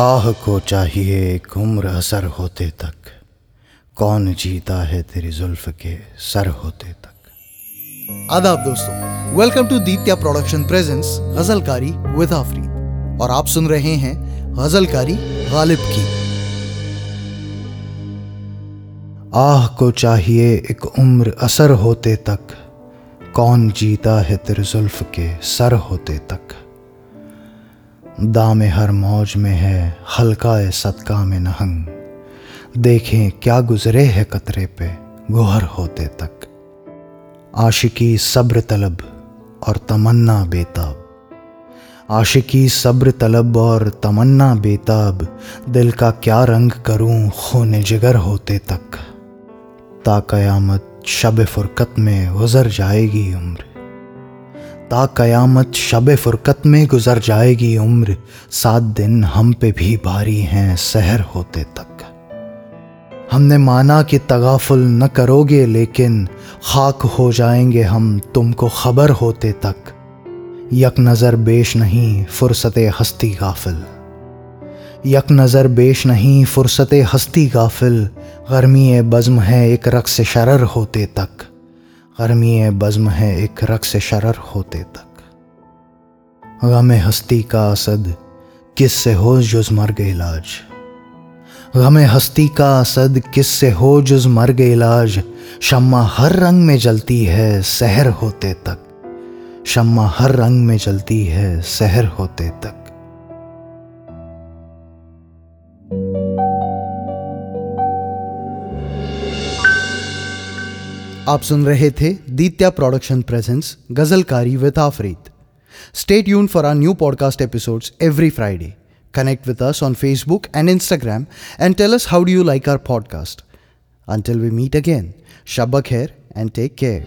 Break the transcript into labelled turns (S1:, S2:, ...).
S1: आह को चाहिए एक उम्र असर होते तक। कौन जीता है तेरी जुल्फ के सर होते तक?
S2: आदाब दोस्तों welcome to Ditya production presents Ghazalkari with Afreen और आप सुन रहे हैं गजलकारी गालिब की।
S1: आह को चाहिए एक उम्र असर होते तक। कौन जीता है तेरे जुल्फ के सर होते तक? दाम हर मौज में है हल्का सदका में नहंग। देखें क्या गुजरे है कतरे पे, गुहर होते तक। आशिकी सब्र तलब और तमन्ना बेताब। आशिकी सब्र तलब और तमन्ना बेताब, दिल का क्या रंग करूँ खून जिगर होते तक। ता कयामत शब फुरकत में गुजर जाएगी उम्र। ता कयामत शब फुरकत में गुजर जाएगी उम्र। सात दिन हम पे भी भारी हैं, सहर होते तक। हमने माना कि तगाफुल न करोगे, लेकिन खाक हो जाएँगे हम तुमको खबर होते तक। यक नज़र बेश नहीं फुर्सत हस्ती गाफिल। यक नज़र बेश नहीं फुर्सत हस्ती गाफिल। गर्मी बज़्म है, एक रक्स शरर होते तक। गर्मी बज़्म है, एक रक्स शरर होते तक। गम हस्ती का असद, किस से हो जुज मर्ग इलाज? गम हस्ती का असद, किस से हो जुज मर्ग इलाज? शम्मा हर रंग में जलती है, सहर होते तक। शम्मा हर रंग में जलती है, सहर होते तक।
S2: आप सुन रहे थे Ditya production presents, Ghazalkari with Afreen stay यून for our new podcast episodes every Friday connect with us on Facebook and Instagram and tell us how do you like our podcast until we meet again शब्ब खेर and take care